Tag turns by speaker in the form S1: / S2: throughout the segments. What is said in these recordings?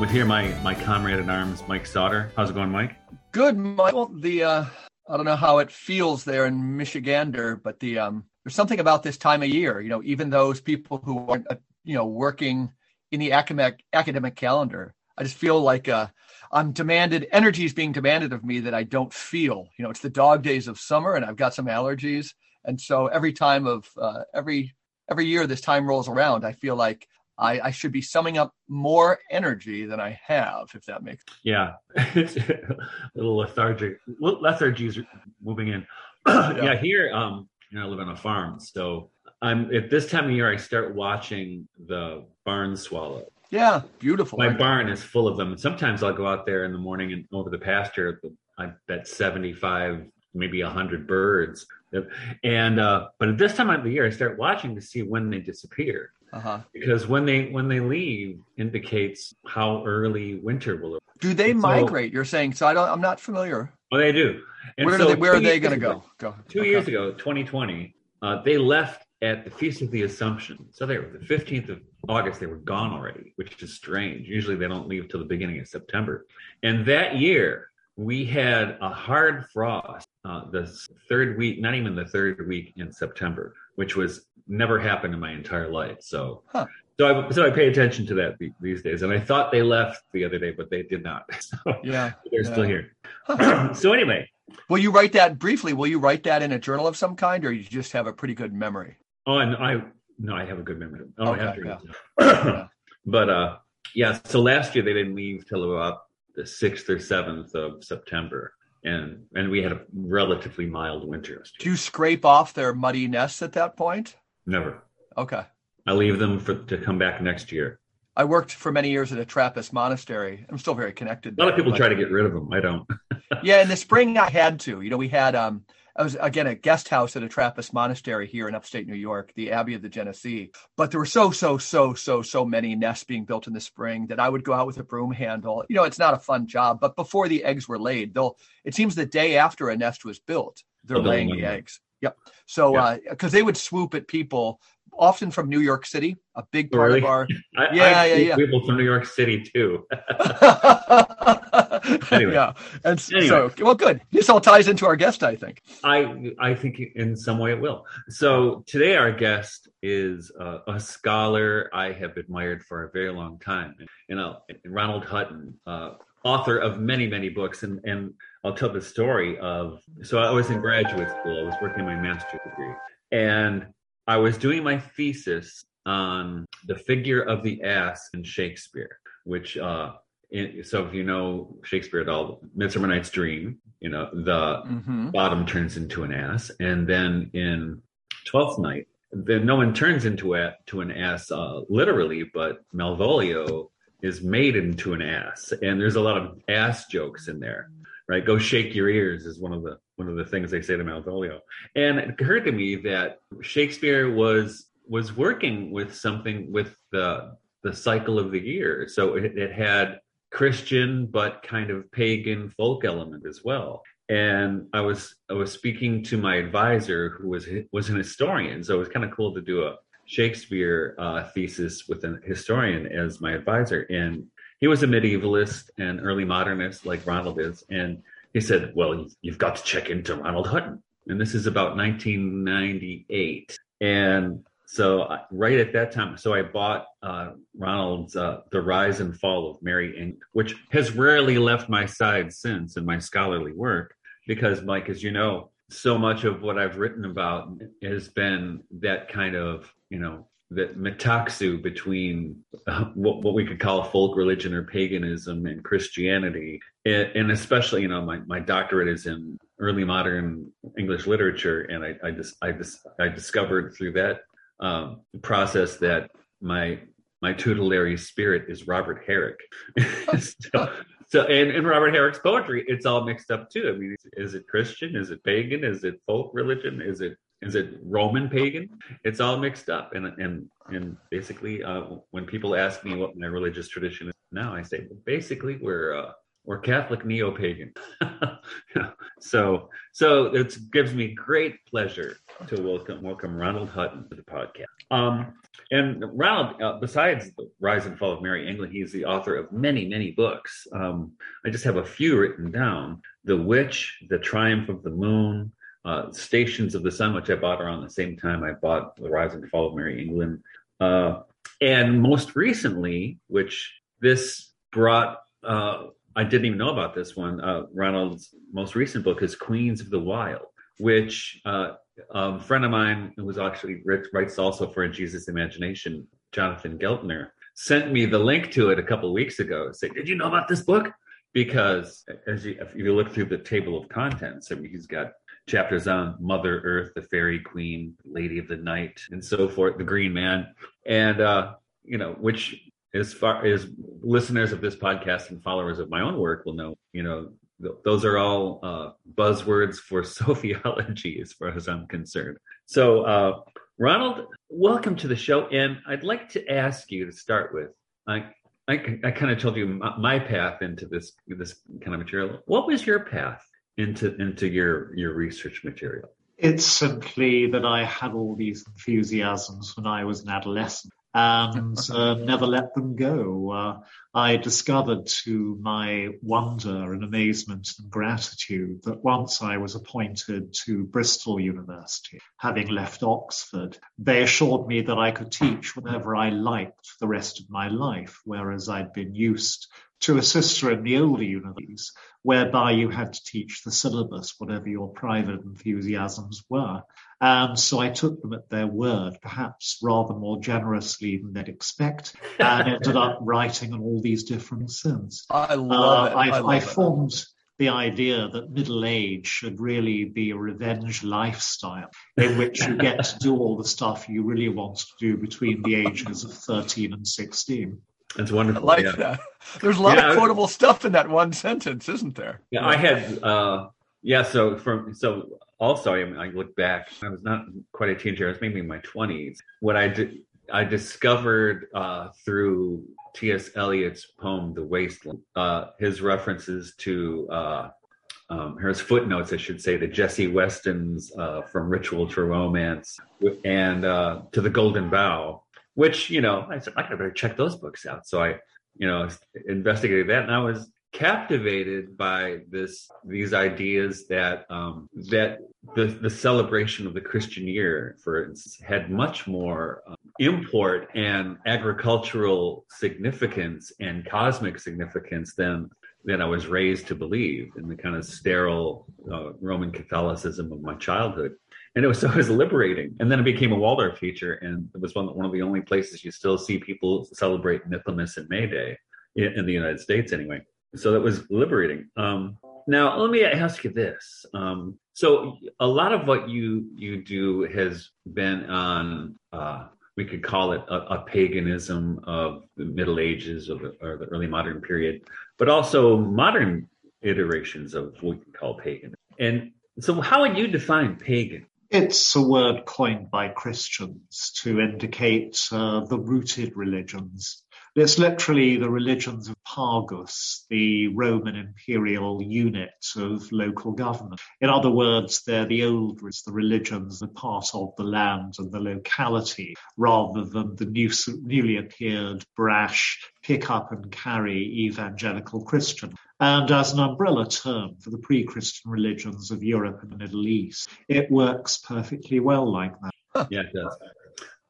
S1: With here, my my comrade at arms, Mike Sauter. How's it going, Mike?
S2: Good, Michael. The uh, I don't know how it feels there in Michigander, but the um, there's something about this time of year. You know, even those people who aren't uh, you know working in the academic academic calendar, I just feel like uh, I'm demanded. Energy is being demanded of me that I don't feel. You know, it's the dog days of summer, and I've got some allergies, and so every time of uh, every every year this time rolls around, I feel like I, I, should be summing up more energy than I have, if that makes sense.
S1: Yeah, a little lethargic. Lethargy is moving in. yeah. yeah, here, um, you know, I live on a farm, so I'm at this time of year. I start watching the barn swallow.
S2: Yeah, beautiful.
S1: My barn is full of them. Sometimes I'll go out there in the morning and over the pasture. I bet seventy-five, maybe hundred birds. And uh, but at this time of the year, I start watching to see when they disappear. Uh-huh. Because when they when they leave indicates how early winter will.
S2: Do they migrate? You're saying so. I don't. I'm not familiar.
S1: Oh, they do.
S2: And where, so are they, where are they going to go?
S1: Go. Two okay. years ago, 2020, uh, they left at the Feast of the Assumption. So they were the 15th of August. They were gone already, which is strange. Usually they don't leave till the beginning of September. And that year, we had a hard frost uh, the third week, not even the third week in September, which was never happened in my entire life. So, huh. so I so I pay attention to that these days. And I thought they left the other day, but they did not. So
S2: yeah,
S1: they're
S2: yeah.
S1: still here. so anyway,
S2: will you write that briefly? Will you write that in a journal of some kind, or you just have a pretty good memory?
S1: Oh, and I no, I have a good memory. Oh, okay, I have to. Yeah. but uh, yeah. So last year they didn't leave till about the sixth or seventh of September and and we had a relatively mild winter.
S2: Do you scrape off their muddy nests at that point?
S1: Never.
S2: Okay.
S1: I leave them for to come back next year.
S2: I worked for many years at a Trappist monastery. I'm still very connected.
S1: A lot of people but... try to get rid of them. I don't.
S2: yeah, in the spring I had to. You know, we had um I was again a guest house at a Trappist monastery here in upstate New York, the Abbey of the Genesee. But there were so, so, so, so, so many nests being built in the spring that I would go out with a broom handle. You know, it's not a fun job, but before the eggs were laid, they'll it seems the day after a nest was built, they're oh, laying the eggs. Yep. So, because yeah. uh, they would swoop at people often from New York City, a big part
S1: really?
S2: of our.
S1: I, yeah, I yeah, yeah. People from New York City too.
S2: anyway, yeah, and anyway. so well, good. This all ties into our guest, I think.
S1: I I think in some way it will. So today our guest is uh, a scholar I have admired for a very long time. You know, Ronald Hutton, uh, author of many many books, and and I'll tell the story of. So I was in graduate school. I was working my master's degree, and I was doing my thesis on the figure of the ass in Shakespeare, which, uh, in, so if you know Shakespeare at all, Midsummer Night's Dream, you know, the mm-hmm. bottom turns into an ass. And then in Twelfth Night, then no one turns into a, to an ass uh, literally, but Malvolio is made into an ass. And there's a lot of ass jokes in there right? Go shake your ears is one of the one of the things they say to Malvolio. And it occurred to me that Shakespeare was was working with something with the the cycle of the year. So it, it had Christian but kind of pagan folk element as well. And I was I was speaking to my advisor who was was an historian, so it was kind of cool to do a Shakespeare uh, thesis with a historian as my advisor. And he was a medievalist and early modernist like Ronald is. And he said, Well, you've got to check into Ronald Hutton. And this is about 1998. And so, right at that time, so I bought uh, Ronald's uh, The Rise and Fall of Merry England, which has rarely left my side since in my scholarly work. Because, Mike, as you know, so much of what I've written about has been that kind of, you know, that metaxu between uh, what, what we could call folk religion or paganism and Christianity, and, and, especially you know my, my doctorate is in early modern English literature, and I I just I just I discovered through that um, process that my my tutelary spirit is Robert Herrick. so, so and in Robert Herrick's poetry, it's all mixed up too. I mean, is it Christian? Is it pagan? Is it folk religion? Is it is it Roman pagan? It's all mixed up. And and and basically, uh, when people ask me what my religious tradition is now, I say basically we're uh, or Catholic neo pagan. so, so it gives me great pleasure to welcome welcome Ronald Hutton to the podcast. Um, and Ronald, uh, besides the Rise and Fall of Merry England, he's the author of many, many books. Um, I just have a few written down: The Witch, The Triumph of the Moon, uh, Stations of the Sun, which I bought around the same time I bought The Rise and Fall of Merry England, uh, and most recently, which this brought. Uh, I didn't even know about this one. Uh, Ronald's most recent book is Queens of the Wild, which uh, a friend of mine who was actually writes also for Jesus Imagination, Jonathan Geltner, sent me the link to it a couple weeks ago. Say, did you know about this book? Because as you, if you look through the table of contents, I mean, he's got chapters on Mother Earth, the Fairy Queen, Lady of the Night, and so forth, the Green Man, and uh, you know, which as far as listeners of this podcast and followers of my own work will know, you know, those are all uh, buzzwords for sophiology as far as I'm concerned. So, uh, Ronald, welcome to the show. And I'd like to ask you to start with I, I, I kind of told you my path into this this kind of material. What was your path into into your your research material?
S3: It's simply that I had all these enthusiasms when I was an adolescent and uh, never let them go. Uh, I discovered to my wonder and amazement and gratitude that once I was appointed to Bristol University, having left Oxford, they assured me that I could teach whenever I liked the rest of my life, whereas I'd been used to a sister in the older universities, whereby you had to teach the syllabus, whatever your private enthusiasms were. And so I took them at their word, perhaps rather more generously than they'd expect, and ended up writing on all these different sins.
S2: I love uh, it. I,
S3: I, I formed the idea that middle age should really be a revenge lifestyle in which you get to do all the stuff you really want to do between the ages of 13 and 16.
S1: It's wonderful.
S2: I like yeah. that. There's a lot yeah, of quotable stuff in that one sentence, isn't there?
S1: Yeah, I had, uh, yeah. So from so also, I, mean, I look back. I was not quite a teenager. I was maybe in my twenties. What I did, I discovered uh, through T.S. Eliot's poem "The Wasteland," uh, his references to uh, um, here's footnotes, I should say, to Jessie Weston's uh, "From Ritual to Romance" and uh, to "The Golden Bough." which you know I said I better check those books out. So I you know investigated that, and I was captivated by this these ideas that um, that the the celebration of the Christian year, for instance, had much more um, import and agricultural significance and cosmic significance than than I was raised to believe in the kind of sterile uh, Roman Catholicism of my childhood and it was so it was liberating. And then it became a Waldorf teacher, and it was one one of the only places you still see people celebrate Michaelmas and May Day in, in the United States, anyway. So that was liberating. Um, now let me ask you this: um, so a lot of what you you do has been on. Uh, we could call it a, a, paganism of the Middle Ages or the, or the early modern period, but also modern iterations of what we can call pagan. And so, how would you define pagan?
S3: It's a word coined by Christians to indicate uh, the rooted religions. It's literally the religions of Pagus, the Roman imperial unit of local government. In other words, they're the old, the religions, the part of the land and the locality, rather than the new, newly appeared, brash, pick up and carry evangelical Christian and as an umbrella term for the pre-Christian religions of Europe and the Middle East. It works perfectly well like that.
S1: Yeah, it does.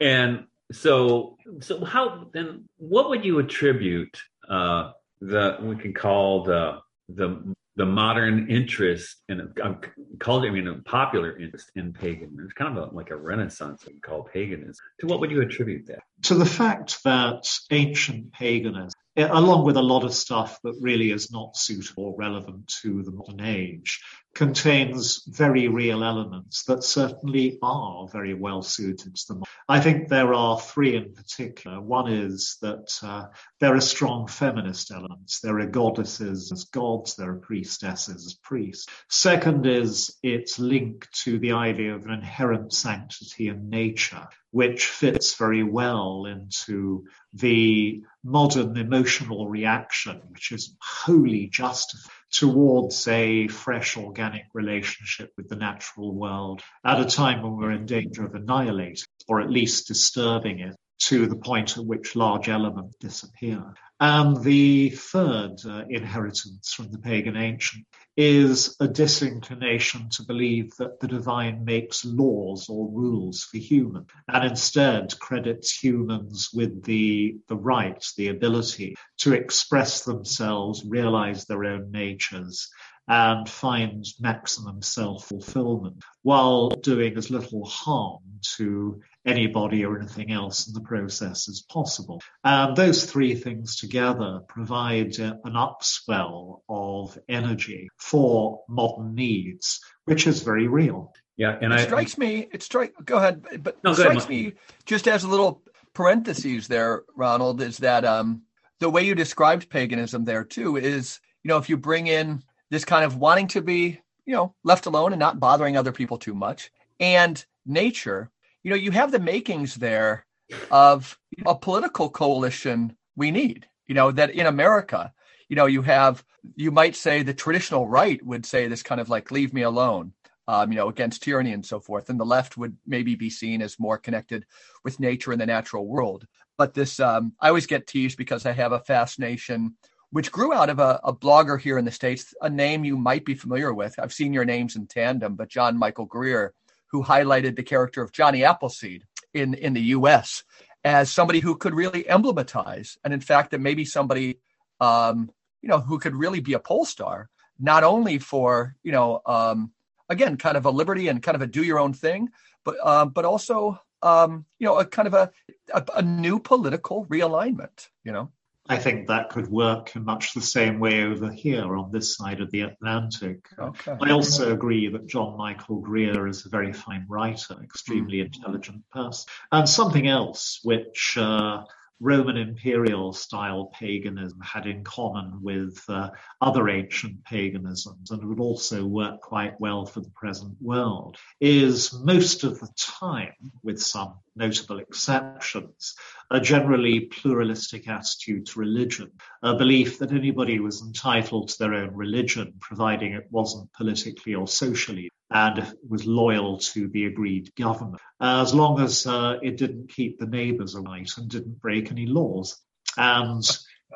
S1: And so, so how then? What would you attribute uh, the we can call the the the modern interest in I'm called I mean a popular interest in pagan. It's kind of a, like a renaissance we call paganism. To what would you attribute that?
S3: To the fact that ancient paganism along with a lot of stuff that really is not suitable or relevant to the modern age, contains very real elements that certainly are very well suited to them. I think there are three in particular. One is that uh, there are strong feminist elements. There are goddesses as gods, there are priestesses as priests. Second is its link to the idea of an inherent sanctity in nature, which fits very well into the modern emotional reaction, which is wholly justified towards a fresh organic relationship with the natural world at a time when we're in danger of annihilating or at least disturbing it to the point at which large elements disappear. And the third uh, inheritance from the pagan ancient is a disinclination to believe that the divine makes laws or rules for humans and instead credits humans with the, the right, the ability to express themselves, realize their own natures, and find maximum self fulfillment while doing as little harm to anybody or anything else in the process as possible. And those three things together provide an upswell of energy for modern needs, which is very real.
S1: Yeah,
S2: and it I, strikes me. It strike. Go ahead, but no, it strikes ahead. me just as a little parentheses there, Ronald, is that um, the way you described paganism there too is, you know, if you bring in this kind of wanting to be, you know, left alone and not bothering other people too much, and nature, you know, you have the makings there of a political coalition we need. You know, that in America, you know, you have, you might say the traditional right would say this kind of like, leave me alone, um, you know, against tyranny and so forth. And the left would maybe be seen as more connected with nature and the natural world. But this, um, I always get teased because I have a fascination which grew out of a, a, blogger here in the States, a name you might be familiar with. I've seen your names in tandem, but John Michael Greer, who highlighted the character of Johnny Appleseed in, in the US as somebody who could really emblematize, and in fact, that maybe somebody, um, you know, who could really be a pole star, not only for, you know, um, again, kind of a liberty and kind of a do your own thing, but, uh, but also, um, you know, a kind of a, a, a new political realignment, you know?
S3: I think that could work in much the same way over here on this side of the Atlantic. Okay. I also agree that John Michael Greer is a very fine writer, extremely mm. intelligent person. And something else which uh, Roman imperial style paganism had in common with uh, other ancient paganisms and would also work quite well for the present world is most of the time, with some notable exceptions, a generally pluralistic attitude to religion, a belief that anybody was entitled to their own religion, providing it wasn't politically or socially and was loyal to the agreed government, as long as uh, it didn't keep the neighbors right and didn't break any laws. And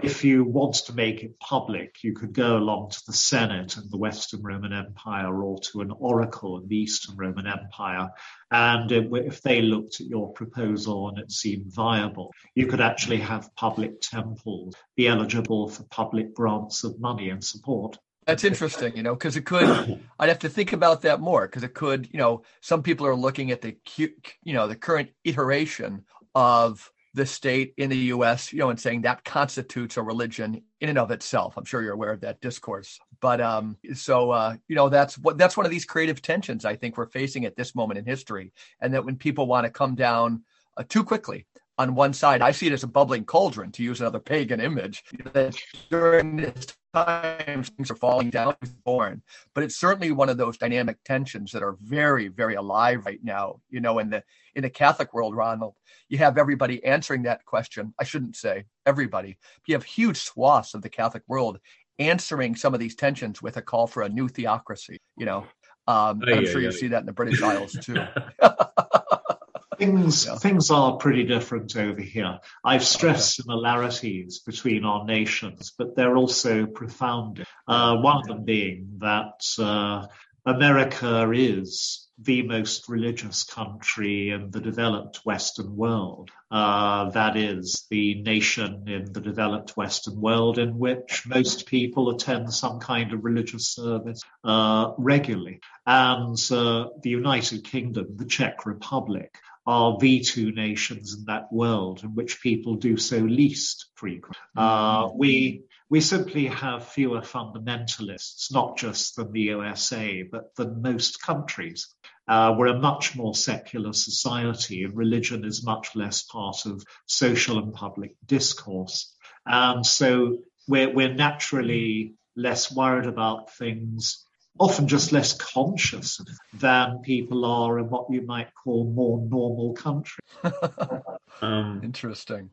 S3: if you want to make it public, you could go along to the Senate in the Western Roman Empire or to an oracle in the Eastern Roman Empire. And if they looked at your proposal and it seemed viable, you could actually have public temples be eligible for public grants of money and support.
S2: That's interesting, you know, because it could. I'd have to think about that more because it could, you know, some people are looking at the, you know, the current iteration of the state in the U.S., you know, and saying that constitutes a religion in and of itself. I'm sure you're aware of that discourse. But um, so uh, you know, that's what that's one of these creative tensions I think we're facing at this moment in history, and that when people want to come down uh, too quickly on one side, I see it as a bubbling cauldron, to use another pagan image. That during this time, things are falling down, born. But it's certainly one of those dynamic tensions that are very, very alive right now. You know, in the in the Catholic world, Ronald, you have everybody answering that question. I shouldn't say everybody. You have huge swaths of the Catholic world answering some of these tensions with a call for a new theocracy. You know, um, oh, I'm sure you see that in the British Isles too.
S3: things yeah. things are pretty different over here. I've stressed okay. similarities between our nations, but they're also profound. Uh, one of them being that uh, America is the most religious country in the developed Western world. Uh, that is the nation in the developed Western world in which most people attend some kind of religious service uh, regularly. And uh, the United Kingdom, the Czech Republic, are the two nations in that world in which people do so least frequently. Uh, we we simply have fewer fundamentalists, not just than the USA, but than most countries. Uh, we're a much more secular society, and religion is much less part of social and public discourse. And so we're, we're naturally less worried about things, often just less conscious than people are in what you might call more normal countries.
S2: um, Interesting.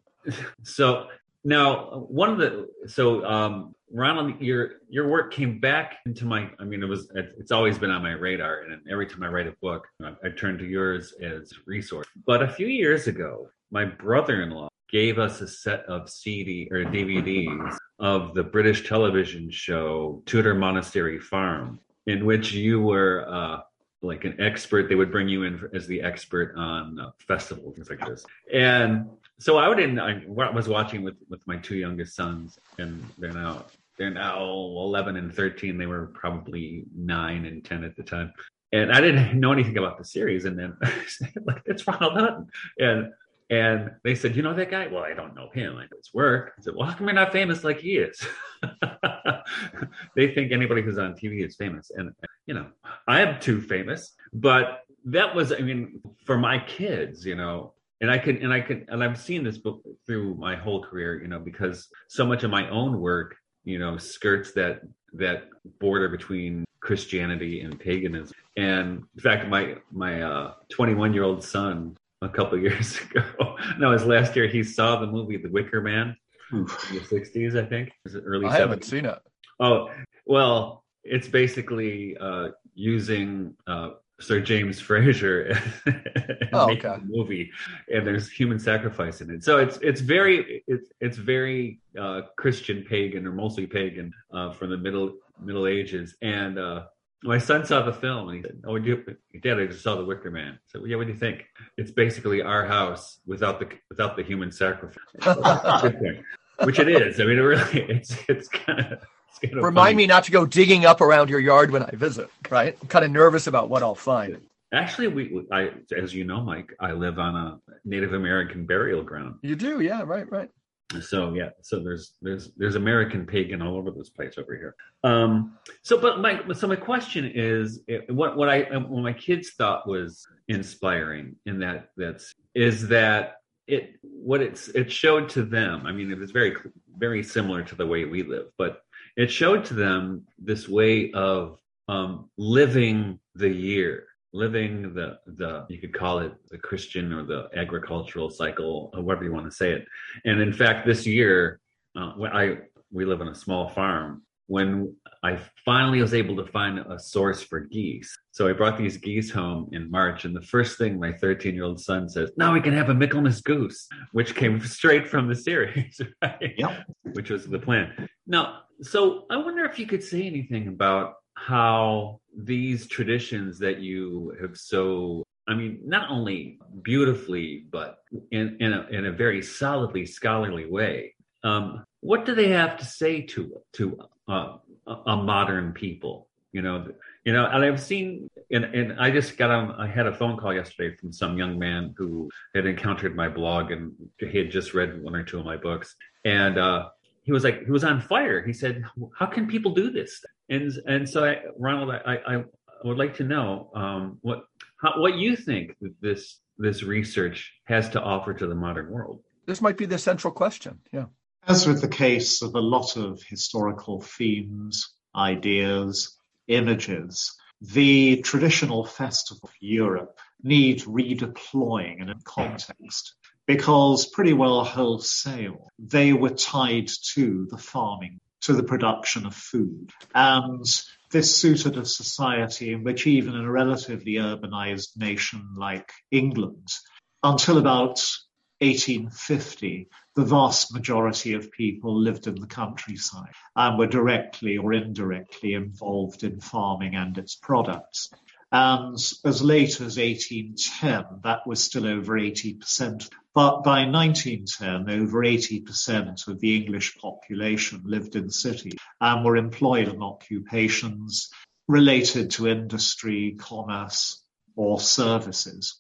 S1: So now, one of the so um, Ronald, your your work came back into my. I mean, it was it's always been on my radar, and every time I write a book, I, I turn to yours as resource. But a few years ago, my brother-in-law gave us a set of CD or DVDs of the British television show Tudor Monastery Farm, in which you were uh, like an expert. They would bring you in as the expert on uh, festivals, things like this, and so I would I was watching with with my two youngest sons, and they're now they're now eleven and thirteen. They were probably nine and ten at the time, and I didn't know anything about the series. And then like it's Ronald Hutton, and and they said, you know that guy? Well, I don't know him. I know his work. I said, well, how come you're not famous like he is? they think anybody who's on TV is famous, and you know I am too famous, but that was I mean for my kids, you know and I can and I can and I've seen this book through my whole career, you know, because so much of my own work, you know, skirts that that border between Christianity and paganism. And in fact, my my uh, 21 year old son a couple years ago, no, his last year, he saw the movie The Wicker Man Oof. in the 60s, I think. Is it early?
S2: I 70s? haven't seen it.
S1: Oh well, it's basically uh, using uh, Sir James Frazer
S2: oh, okay.
S1: movie, and there's human sacrifice in it. So it's it's very it's it's very uh, Christian pagan or mostly pagan uh, from the middle Middle Ages. And uh, my son saw the film and he said, "Oh, you, Dad, I just saw The Wicker Man." Well, "Yeah, what do you think?" It's basically our house without the without the human sacrifice, which it is. I mean, it really it's it's kind of
S2: Remind funny. me not to go digging up around your yard when I visit. Right, I'm kind of nervous about what I'll find.
S1: Actually, we, I, as you know, Mike, I live on a Native American burial ground.
S2: You do, yeah, right, right.
S1: So yeah, so there's there's there's American pagan all over this place over here. Um, so but my so my question is, what what I what my kids thought was inspiring in that that's is that it what it's it showed to them. I mean, it was very very similar to the way we live, but it showed to them this way of um, living the year living the the you could call it the christian or the agricultural cycle or whatever you want to say it and in fact this year uh, i we live on a small farm when i finally was able to find a source for geese so i brought these geese home in march and the first thing my 13 year old son says now we can have a michaelmas goose which came straight from the series right?
S3: yep.
S1: which was the plan now so I wonder if you could say anything about how these traditions that you have so I mean, not only beautifully, but in, in, a, in a very solidly scholarly way. Um, what do they have to say to to uh, a modern people? You know, you know, and I've seen, and, and I just got on. I had a phone call yesterday from some young man who had encountered my blog and he had just read one or two of my books, and uh, he was like he was on fire. He said, "How can people do this?" And and so, I, Ronald, I, I would like to know um, what how, what you think that this this research has to offer to the modern world.
S2: This might be the central question. Yeah.
S3: As with the case of a lot of historical themes, ideas, images, the traditional festival of Europe need redeploying in a context because pretty well wholesale, they were tied to the farming, to the production of food. And this suited a society in which even in a relatively urbanized nation like England, until about 1850, the vast majority of people lived in the countryside and were directly or indirectly involved in farming and its products. And as late as 1810, that was still over 80%. But by 1910, over 80% of the English population lived in cities and were employed in occupations related to industry, commerce, or services.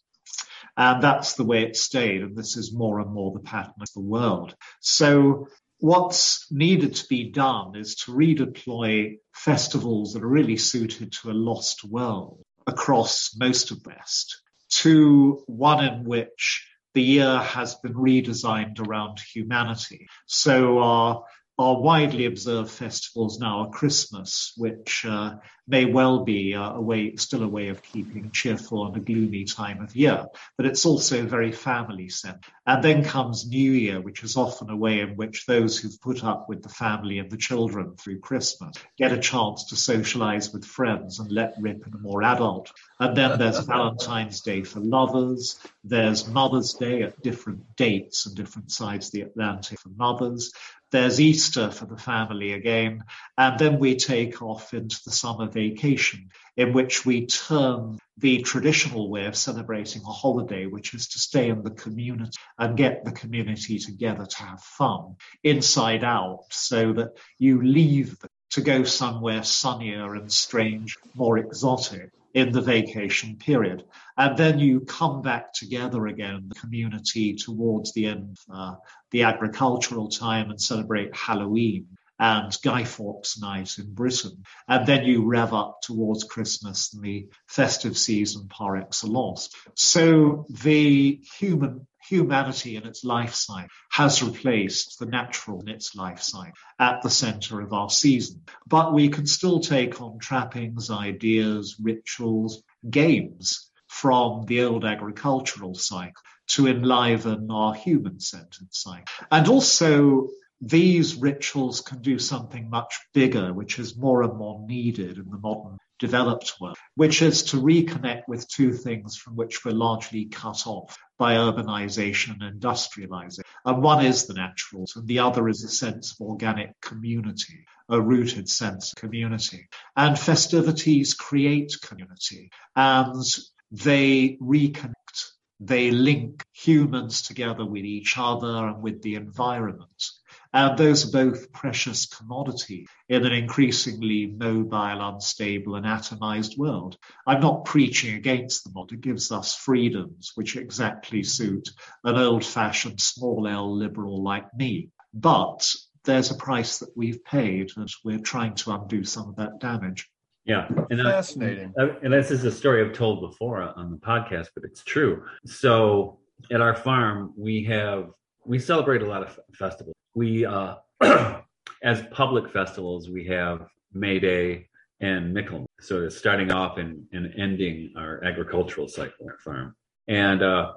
S3: And that's the way it stayed. And this is more and more the pattern of the world. So what's needed to be done is to redeploy festivals that are really suited to a lost world across most of West to one in which the year has been redesigned around humanity. So our our widely observed festivals now are Christmas, which uh, may well be uh, a way, still a way of keeping cheerful in a gloomy time of year, but it's also very family centered. And then comes New Year, which is often a way in which those who've put up with the family and the children through Christmas get a chance to socialize with friends and let rip in a more adult. And then there's Valentine's Day for lovers. There's Mother's Day at different dates and different sides of the Atlantic for mothers. There's Easter for the family again. And then we take off into the summer vacation in which we turn the traditional way of celebrating a holiday, which is to stay in the community and get the community together to have fun inside out so that you leave to go somewhere sunnier and strange, more exotic in the vacation period. And then you come back together again, the community, towards the end uh, the agricultural time and celebrate Halloween and Guy Fawkes Night in Britain. And then you rev up towards Christmas and the festive season par excellence. So the human humanity in its life cycle has replaced the natural in its life cycle at the center of our season. But we can still take on trappings, ideas, rituals, games from the old agricultural cycle to enliven our human centered cycle. And also these rituals can do something much bigger, which is more and more needed in the modern developed world, which is to reconnect with two things from which we're largely cut off by urbanization and industrialization. And one is the naturals, and the other is a sense of organic community, a rooted sense of community. And festivities create community, and they reconnect they link humans together with each other and with the environment. And those are both precious commodity in an increasingly mobile, unstable, and atomized world. I'm not preaching against the model. It gives us freedoms which exactly suit an old fashioned small L liberal like me. But there's a price that we've paid, and we're trying to undo some of that damage.
S1: Yeah,
S2: and fascinating.
S1: I, and this is a story I've told before on the podcast, but it's true. So at our farm, we have we celebrate a lot of festivals we uh, as public festivals we have May Day and Michaelmas. So it's starting off and, and ending our agricultural cycle farm. And uh,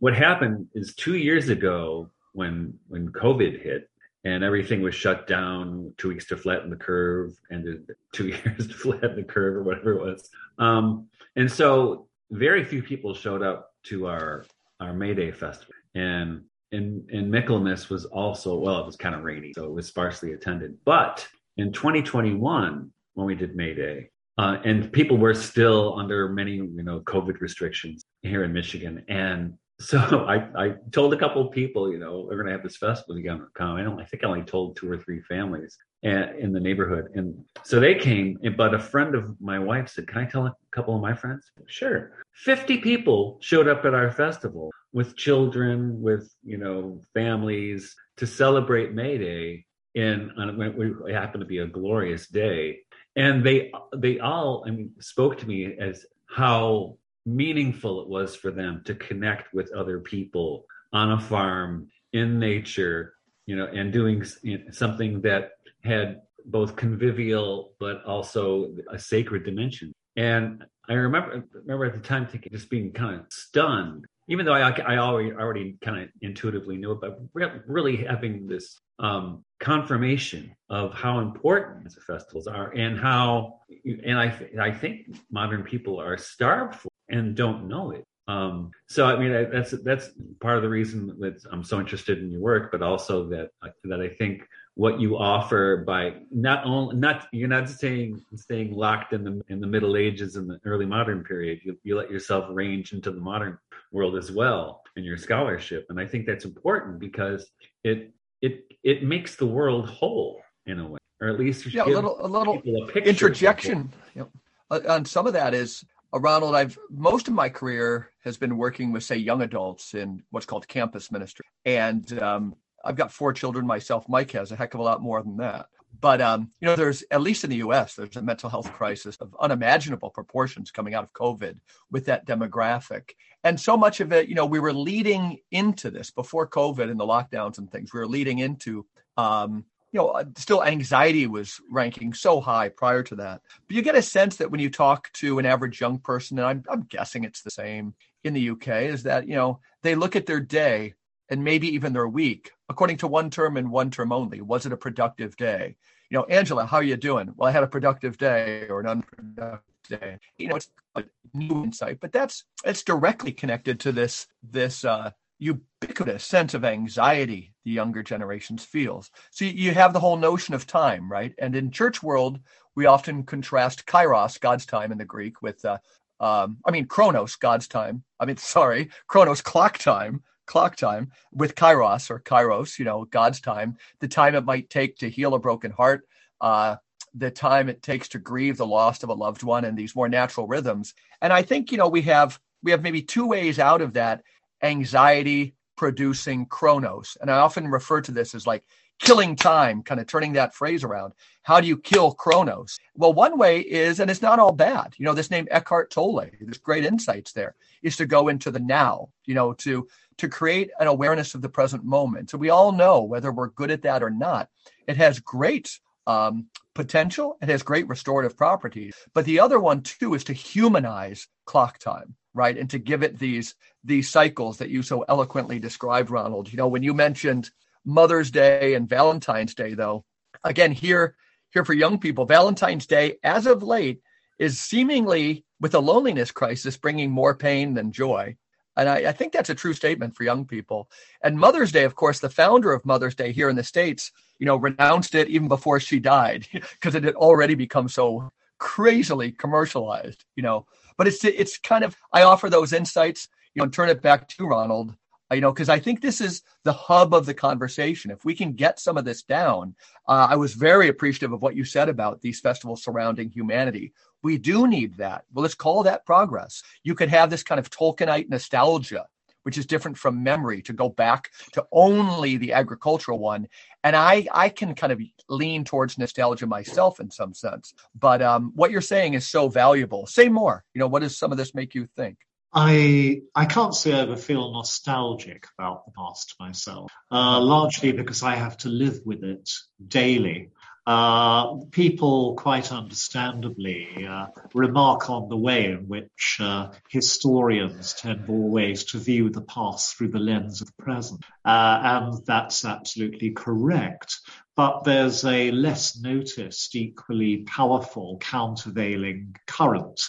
S1: what happened is two years ago when when COVID hit and everything was shut down, two weeks to flatten the curve, and two years to flatten the curve or whatever it was. Um, and so very few people showed up to our our May Day festival. And and and Michaelmas was also well, it was kind of rainy, so it was sparsely attended. But in 2021, when we did May Day, uh, and people were still under many you know COVID restrictions here in Michigan, and so I, I told a couple of people, you know, we're going to have this festival. To come. I don't. I think I only told two or three families in the neighborhood, and so they came. But a friend of my wife said, "Can I tell a couple of my friends?" Sure. Fifty people showed up at our festival with children, with you know families to celebrate May Day. In on it happened to be a glorious day, and they they all I mean spoke to me as how meaningful it was for them to connect with other people on a farm in nature, you know, and doing something that had both convivial but also a sacred dimension. And I remember remember at the time thinking, just being kind of stunned even though I, I already, already kind of intuitively knew it, but really having this um, confirmation of how important the festivals are and how, and I, I think modern people are starved for and don't know it. Um, so I mean that's that's part of the reason that I'm so interested in your work, but also that that I think what you offer by not only not you're not staying staying locked in the in the Middle Ages and the early modern period. You, you let yourself range into the modern world as well in your scholarship, and I think that's important because it it it makes the world whole in a way, or at least
S2: yeah, a little a little a interjection. Yep. Uh, some of that is uh, Ronald, I've most of my career has been working with, say, young adults in what's called campus ministry, and um, I've got four children myself. Mike has a heck of a lot more than that. But um, you know, there's at least in the U.S. there's a mental health crisis of unimaginable proportions coming out of COVID with that demographic, and so much of it, you know, we were leading into this before COVID and the lockdowns and things. We were leading into, um, you know, uh, still anxiety was ranking so high prior to that. But you get a sense that when you talk to an average young person, and I'm, I'm guessing it's the same in the UK, is that you know they look at their day and maybe even their week according to one term and one term only. Was it a productive day? You know, Angela, how are you doing? Well, I had a productive day or an unproductive day. You know, it's a new insight, but that's it's directly connected to this this uh, ubiquitous sense of anxiety the younger generations feels. So you have the whole notion of time, right? And in church world, we often contrast kairos, God's time in the Greek, with uh, um, I mean chronos, God's time. I mean, sorry, chronos, clock time clock time with kairos or kairos, you know, God's time, the time it might take to heal a broken heart, uh, the time it takes to grieve the loss of a loved one and these more natural rhythms. And I think, you know, we have we have maybe two ways out of that anxiety producing chronos. And I often refer to this as like killing time, kind of turning that phrase around. How do you kill chronos? Well, one way is, and it's not all bad, you know, this name Eckhart Tolle, there's great insights there, is to go into the now, you know, to to create an awareness of the present moment. So we all know whether we're good at that or not. It has great um, potential. It has great restorative properties. But the other one too is to humanize clock time, right? And to give it these these cycles that you so eloquently described, Ronald. You know, when you mentioned Mother's Day and Valentine's Day, though, again here here for young people, Valentine's Day, as of late, is seemingly with a loneliness crisis bringing more pain than joy. And I, I, think that's a true statement for young people. And Mother's Day, of course, the founder of Mother's Day here in the States, you know, renounced it even before she died because it had already become so crazily commercialized, you know. But it's it's kind of I offer those insights, you know, and turn it back to Ronald, you know, because I think this is the hub of the conversation. If we can get some of this down, uh, I was very appreciative of what you said about these festivals surrounding humanity. We do need that. Well, let's call that progress. You could have this kind of Tolkienite nostalgia, which is different from memory, to go back to only the agricultural one. And I, I can kind of lean towards nostalgia myself in some sense. But um, what you're saying is so valuable. Say more. You know, what does some of this make you think?
S3: I I can't say I ever feel nostalgic about the past myself, uh, largely because I have to live with it daily. Uh, people quite understandably uh, remark on the way in which uh, historians tend always to view the past through the lens of the present. Uh, and that's absolutely correct. But there's a less noticed, equally powerful countervailing current,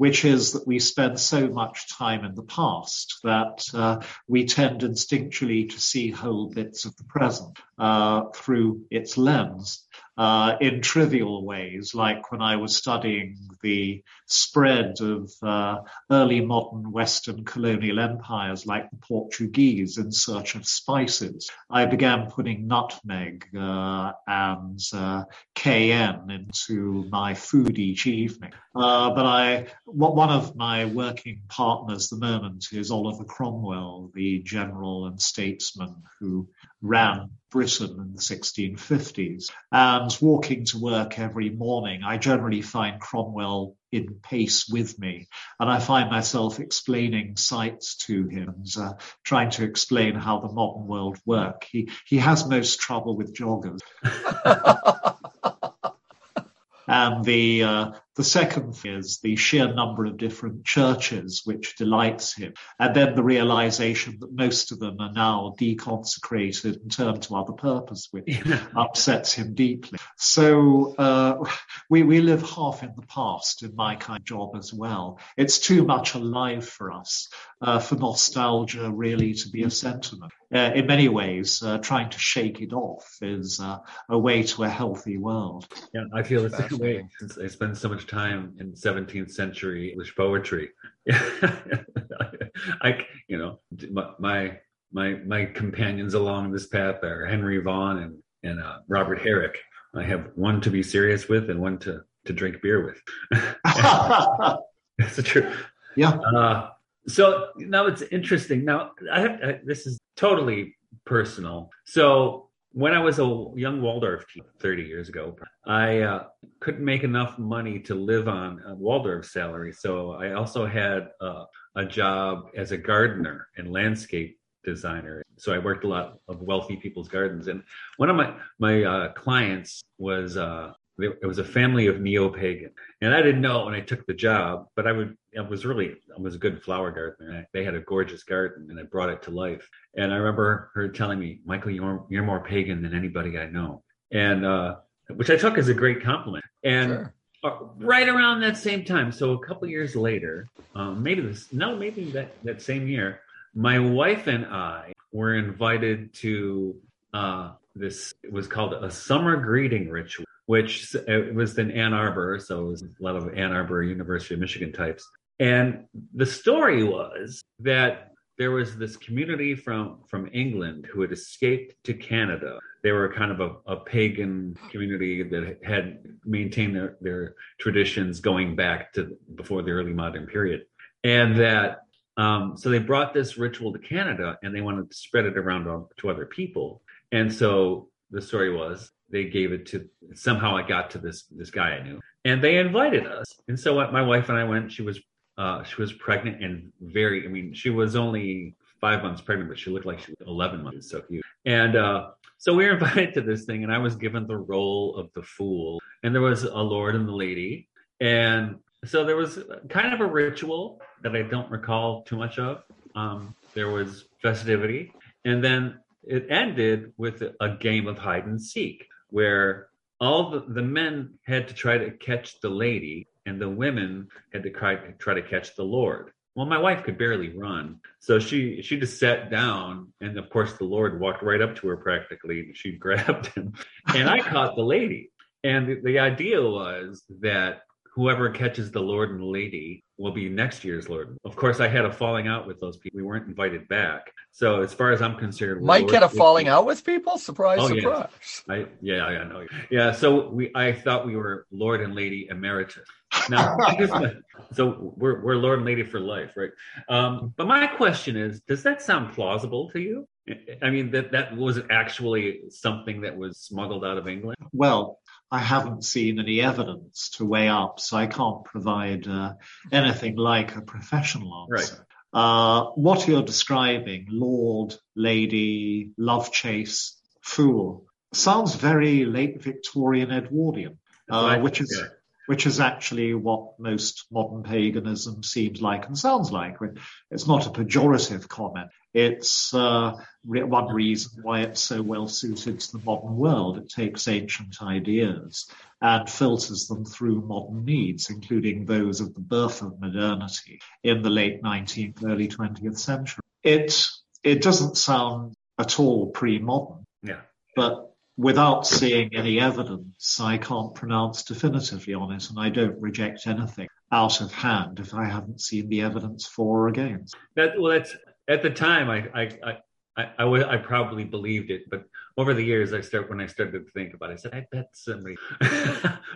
S3: which is that we spend so much time in the past that uh, we tend instinctually to see whole bits of the present uh, through its lens uh, in trivial ways, like when I was studying the spread of uh, early modern Western colonial empires like the Portuguese in search of spices. I began putting nutmeg uh, and uh, cayenne into my food each evening. Uh, but I, one of my working partners at the moment is Oliver Cromwell, the general and statesman who ran Britain in the 1650s. And walking to work every morning, I generally find Cromwell in pace with me. And I find myself explaining sights to him uh, trying to explain how the modern world work. He, he has most trouble with joggers. and the uh, the second thing is the sheer number of different churches which delights him. And then the realization that most of them are now deconsecrated and turned to other purpose, which upsets him deeply. So uh, we, we live half in the past in my kind of job as well. It's too much alive for us, uh, for nostalgia really to be a sentiment. Uh, in many ways, uh, trying to shake it off is uh, a way to a healthy world.
S1: Yeah, I feel the same way. I spend so much time in 17th century English poetry. I, you know, my my my companions along this path are Henry Vaughan and and uh, Robert Herrick. I have one to be serious with and one to to drink beer with. That's true.
S3: Yeah.
S1: Uh, so now it's interesting. Now I have I, this is totally personal. So when I was a young Waldorf teacher 30 years ago, I uh, couldn't make enough money to live on a Waldorf salary. So I also had uh, a job as a gardener and landscape designer. So I worked a lot of wealthy people's gardens. And one of my my uh, clients was uh, it was a family of neo-pagan. And i didn't know when i took the job but i would i was really i was a good flower gardener. They had a gorgeous garden and i brought it to life. And i remember her telling me michael you're you're more pagan than anybody i know. And uh, which i took as a great compliment. And sure. uh, right around that same time so a couple years later um, maybe this no maybe that that same year my wife and i were invited to uh, this it was called a summer greeting ritual which it was in Ann Arbor, so it was a lot of Ann Arbor University of Michigan types. And the story was that there was this community from from England who had escaped to Canada. They were kind of a, a pagan community that had maintained their, their traditions going back to before the early modern period, and that um, so they brought this ritual to Canada and they wanted to spread it around to other people. And so the story was they gave it to somehow I got to this this guy I knew, and they invited us. And so my wife and I went. She was uh, she was pregnant and very. I mean, she was only five months pregnant, but she looked like she was eleven months. So cute. And uh, so we were invited to this thing, and I was given the role of the fool, and there was a lord and the lady, and so there was kind of a ritual that I don't recall too much of. Um, there was festivity, and then it ended with a game of hide and seek where all the, the men had to try to catch the lady and the women had to try, try to catch the lord. Well my wife could barely run. So she she just sat down and of course the lord walked right up to her practically and she grabbed him. And i caught the lady. And the, the idea was that whoever catches the lord and lady will be next year's lord. Of course i had a falling out with those people. We weren't invited back. So as far as i'm concerned
S2: mike had a falling out with people? Surprise oh, surprise.
S1: Yeah. I, yeah i know. Yeah so we i thought we were lord and lady emeritus. Now so we're, we're lord and lady for life right? Um, but my question is does that sound plausible to you? I mean that that was actually something that was smuggled out of England.
S3: Well, I haven't seen any evidence to weigh up, so I can't provide uh, anything like a professional answer. Right. Uh, what you're describing, Lord, Lady, Love Chase, Fool, sounds very late Victorian Edwardian, uh, which is yeah which is actually what most modern paganism seems like and sounds like. It's not a pejorative comment. It's uh, one reason why it's so well suited to the modern world. It takes ancient ideas and filters them through modern needs, including those of the birth of modernity in the late 19th, early 20th century. It, it doesn't sound at all pre-modern.
S1: Yeah.
S3: But without seeing any evidence, I can't pronounce definitively on it, and I don't reject anything out of hand if I haven't seen the evidence for or against.
S1: That well, that's at the time I I I. I, I, w- I probably believed it, but over the years, I start when I started to think about it, I said, I bet somebody,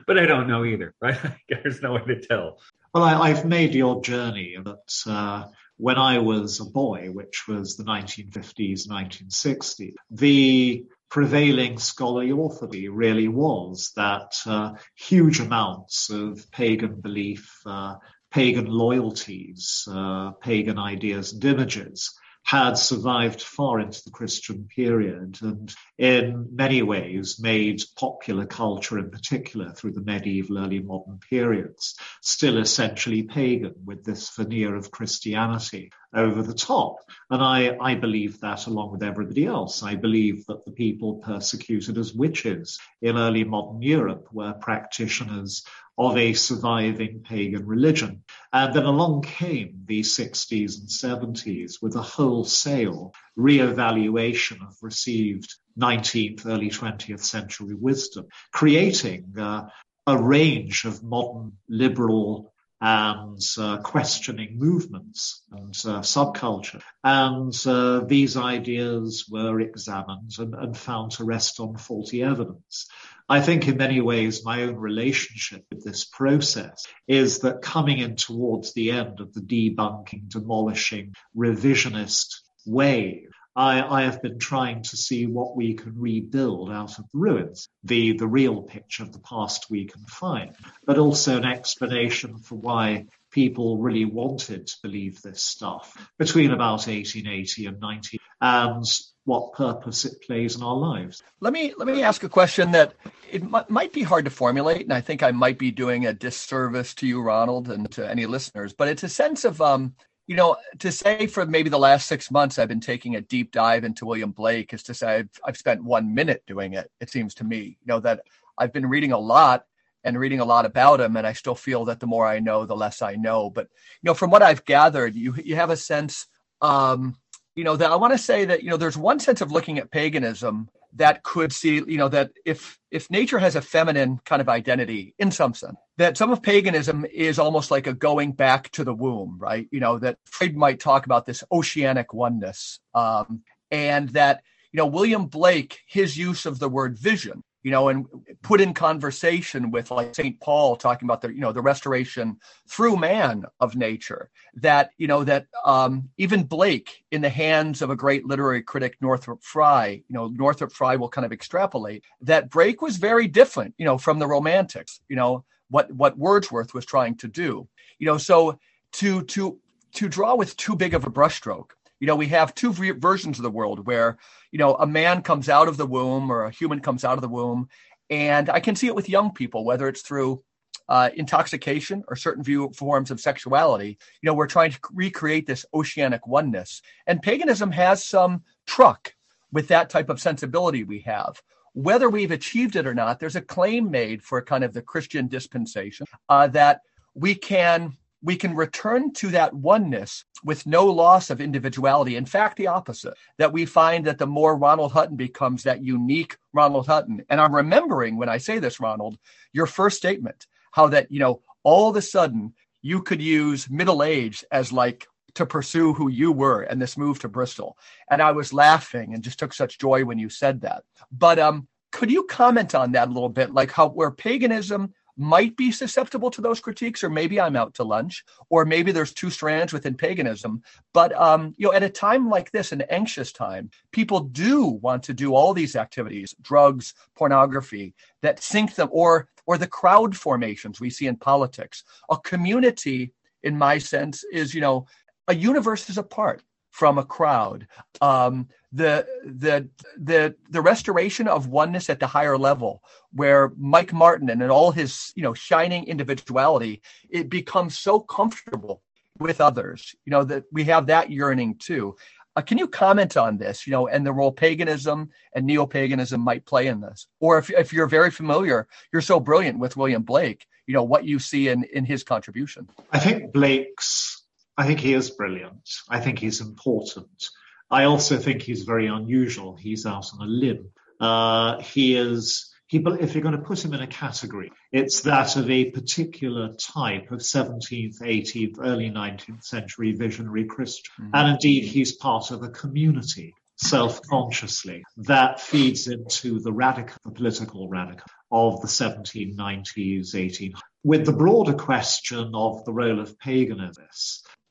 S1: but I don't know either, right? There's no way to tell.
S3: Well, I, have made your journey that uh, when I was a boy, which was the 1950s, 1960s, the prevailing scholarly orthodoxy really was that uh, huge amounts of pagan belief, uh, pagan loyalties, uh, pagan ideas and images had survived far into the Christian period and in many ways made popular culture in particular through the medieval early modern periods still essentially pagan with this veneer of Christianity over the top. And I, I believe that along with everybody else. I believe that the people persecuted as witches in early modern Europe were practitioners of a surviving pagan religion. And then along came the 60s and 70s with a wholesale re-evaluation of received 19th, early 20th century wisdom, creating uh, a range of modern liberal and uh, questioning movements and uh, subculture. And uh, these ideas were examined and, and, found to rest on faulty evidence. I think in many ways my own relationship with this process is that coming in towards the end of the debunking, demolishing, revisionist wave, I, I, have been trying to see what we can rebuild out of the ruins, the, the real picture of the past we can find, but also an explanation for why people really wanted to believe this stuff between about 1880 and 19 and what purpose it plays in our lives.
S2: Let me let me ask a question that it m- might be hard to formulate, and I think I might be doing a disservice to you, Ronald, and to any listeners. But it's a sense of um, you know, to say for maybe the last six months I've been taking a deep dive into William Blake is to say I've, I've spent one minute doing it. It seems to me, you know, that I've been reading a lot and reading a lot about him, and I still feel that the more I know, the less I know. But you know, from what I've gathered, you you have a sense, um, you know, that I want to say that you know, there's one sense of looking at paganism that could see, you know, that if if nature has a feminine kind of identity in some sense, that some of paganism is almost like a going back to the womb, right? You know, that Freud might talk about this oceanic oneness, um, and that you know William Blake, his use of the word vision, you know, and put in conversation with like St. Paul talking about the, you know, the restoration through man of nature. That, you know, that um, even Blake, in the hands of a great literary critic, Northrop Frye, you know, Northrop Frye will kind of extrapolate that Blake was very different, you know, from the Romantics, you know, what what Wordsworth was trying to do. You know, so to to to draw with too big of a brushstroke you know, we have two versions of the world where, you know, a man comes out of the womb or a human comes out of the womb. And I can see it with young people, whether it's through uh, intoxication or certain view forms of sexuality. You know, we're trying to recreate this oceanic oneness. And paganism has some truck with that type of sensibility we have. Whether we've achieved it or not, there's a claim made for kind of the Christian dispensation uh, that we can we can return to that oneness with no loss of individuality. In fact, the opposite, that we find that the more Ronald Hutton becomes that unique Ronald Hutton. And I'm remembering when I say this, Ronald, your first statement, how that, you know, all of a sudden you could use middle age as like to pursue who you were and this move to Bristol. And I was laughing and just took such joy when you said that. But um, could you comment on that a little bit? Like how where paganism might be susceptible to those critiques, or maybe I'm out to lunch, or maybe there's two strands within paganism. But um, you know, at a time like this, an anxious time, people do want to do all these activities, drugs, pornography, that sink them, or or the crowd formations we see in politics. A community, in my sense, is you know, a universe is apart from a crowd. Um, the the the the restoration of oneness at the higher level, where Mike Martin and all his you know shining individuality, it becomes so comfortable with others. You know that we have that yearning too. Uh, can you comment on this? You know, and the role paganism and neo-paganism might play in this, or if if you're very familiar, you're so brilliant with William Blake. You know what you see in in his contribution.
S3: I think Blake's I think he is brilliant. I think he's important. I also think he's very unusual. He's out on a limb. Uh, he is. He, if you're going to put him in a category, it's that of a particular type of 17th, 18th, early 19th century visionary Christian. Mm-hmm. And indeed, he's part of a community self-consciously that feeds into the radical, the political radical of the 1790s, 1800s. With the broader question of the role of paganism,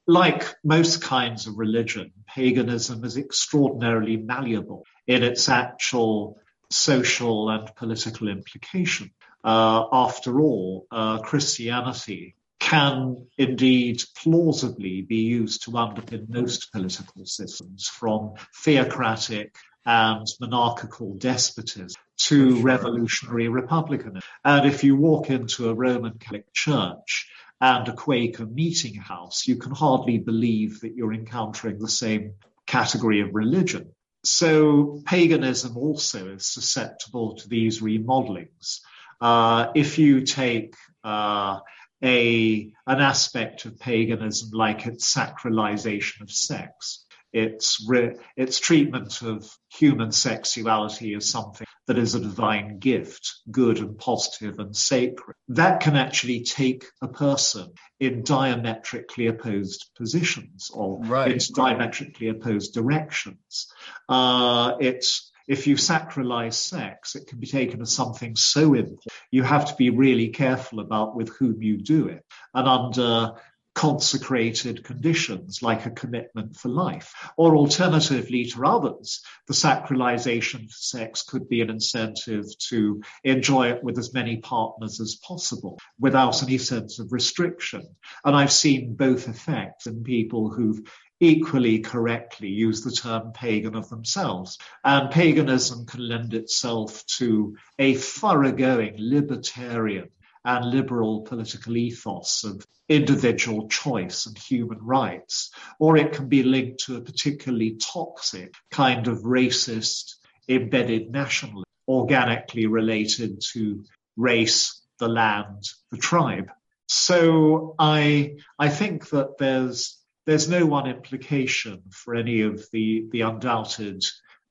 S3: like most kinds of religion, paganism is extraordinarily malleable in its actual social and political implication. Uh, after all, uh, Christianity can indeed plausibly be used to underpin most political systems, from theocratic and monarchical despotism to revolutionary republicanism. And if you walk into a Roman Catholic church, and a Quaker meeting house, you can hardly believe that you're encountering the same category of religion. So paganism also is susceptible to these remodelings. Uh, if you take uh, a an aspect of paganism like its sacralization of sex, its re- its treatment of human sexuality as something that is a divine gift, good and positive and sacred. That can actually take a person in diametrically opposed positions or right. into diametrically opposed directions. Uh, it's if you sacralize sex, it can be taken as something so important. You have to be really careful about with whom you do it. And under consecrated conditions like a commitment for life. Or alternatively to others, the sacralization of sex could be an incentive to enjoy it with as many partners as possible without any sense of restriction. And I've seen both effects in people who've equally correctly use the term pagan of themselves. And paganism can lend itself to a thoroughgoing libertarian and liberal political ethos of individual choice and human rights, or it can be linked to a particularly toxic kind of racist embedded nationalism, organically related to race, the land, the tribe. So I I think that there's there's no one implication for any of the the undoubted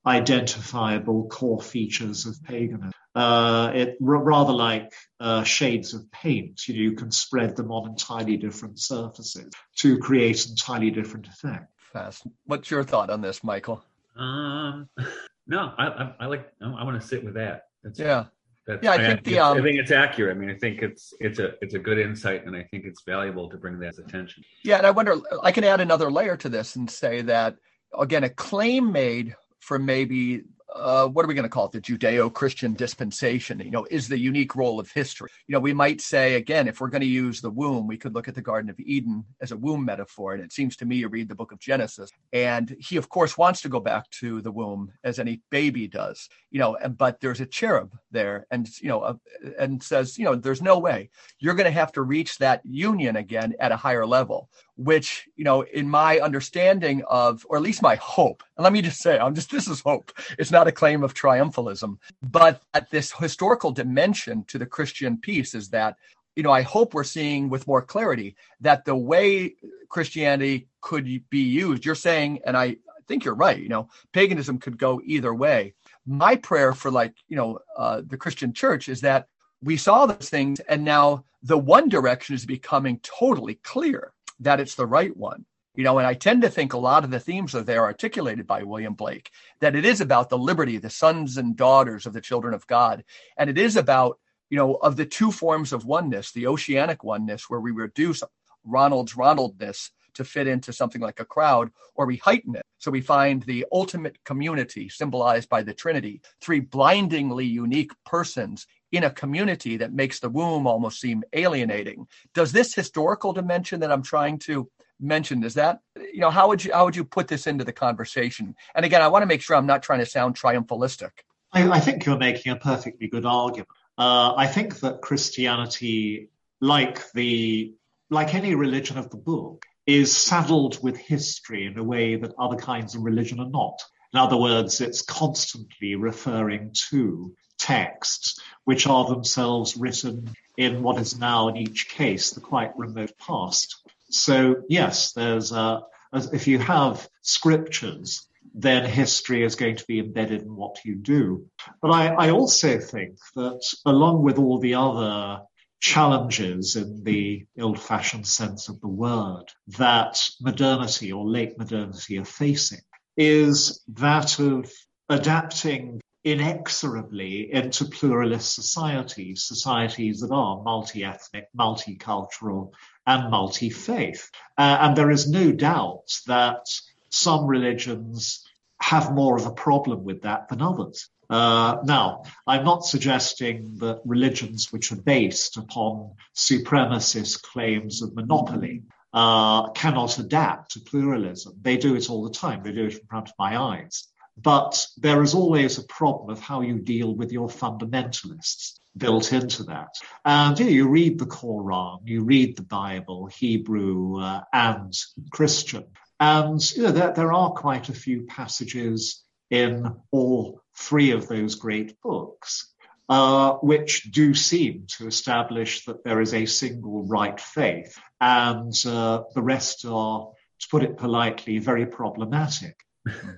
S3: identifiable core features of paganism. Uh, it r- rather like uh, shades of paint. You, know, you can spread them on entirely different surfaces to create entirely different effects.
S2: Fast. What's your thought on this, Michael?
S1: Um, no, I, I, I like. I, want to sit with that.
S2: That's, yeah.
S1: That's,
S2: yeah, I, I think the. Um,
S1: I think it's accurate. I mean, I think it's it's a it's a good insight, and I think it's valuable to bring that attention.
S2: Yeah, and I wonder. I can add another layer to this and say that again, a claim made for maybe uh, what are we going to call it? The Judeo-Christian dispensation, you know, is the unique role of history. You know, we might say again, if we're going to use the womb, we could look at the Garden of Eden as a womb metaphor. And it seems to me, you read the book of Genesis, and he, of course, wants to go back to the womb as any baby does. You know, but there's a cherub there, and you know, uh, and says, you know, there's no way you're going to have to reach that union again at a higher level which you know in my understanding of or at least my hope and let me just say i'm just this is hope. It's not a claim of triumphalism. But at this historical dimension to the christian piece is that you know i hope we're seeing with more clarity that the way christianity could be used you're saying and i think you're right you know paganism could go either way. My prayer for like you know uh, the christian church is that we saw those things and now the one direction is becoming totally clear that it's the right one. You know, and I tend to think a lot of the themes are there articulated by William Blake, that it is about the liberty, the sons and daughters of the children of God. And it is about, you know, of the two forms of oneness, the oceanic oneness, where we reduce Ronald's Ronaldness to fit into something like a crowd, or we heighten it. So we find the ultimate community symbolized by the Trinity, three blindingly unique persons in a community that makes the womb almost seem alienating. Does this historical dimension that I'm trying to mention is that you know how would you how would you put this into the conversation? And again, I want to make sure I'm not trying to sound triumphalistic.
S3: I, I think you're making a perfectly good argument. Uh, I think that Christianity, like the like any religion of the book, is saddled with history in a way that other kinds of religion are not. In other words, it's constantly referring to texts, which are themselves written in what is now, in each case, the quite remote past. So, yes, there's a, if you have scriptures, then history is going to be embedded in what you do. But I, I also think that along with all the other challenges in the old-fashioned sense of the word that modernity or late modernity are facing is that of adapting inexorably into pluralist societies, societies that are multi-ethnic, multicultural, and multi-faith. Uh, and there is no doubt that some religions have more of a problem with that than others. Uh, now, I'm not suggesting that religions which are based upon supremacist claims of monopoly uh, cannot adapt to pluralism. They do it all the time. They do it in front of my eyes. But there is always a problem of how you deal with your fundamentalists built into that. And you, know, you read the Quran, you read the Bible, Hebrew uh, and Christian, and you know, there, there are quite a few passages in all three of those great books uh, which do seem to establish that there is a single right faith, and uh, the rest are, to put it politely, very problematic.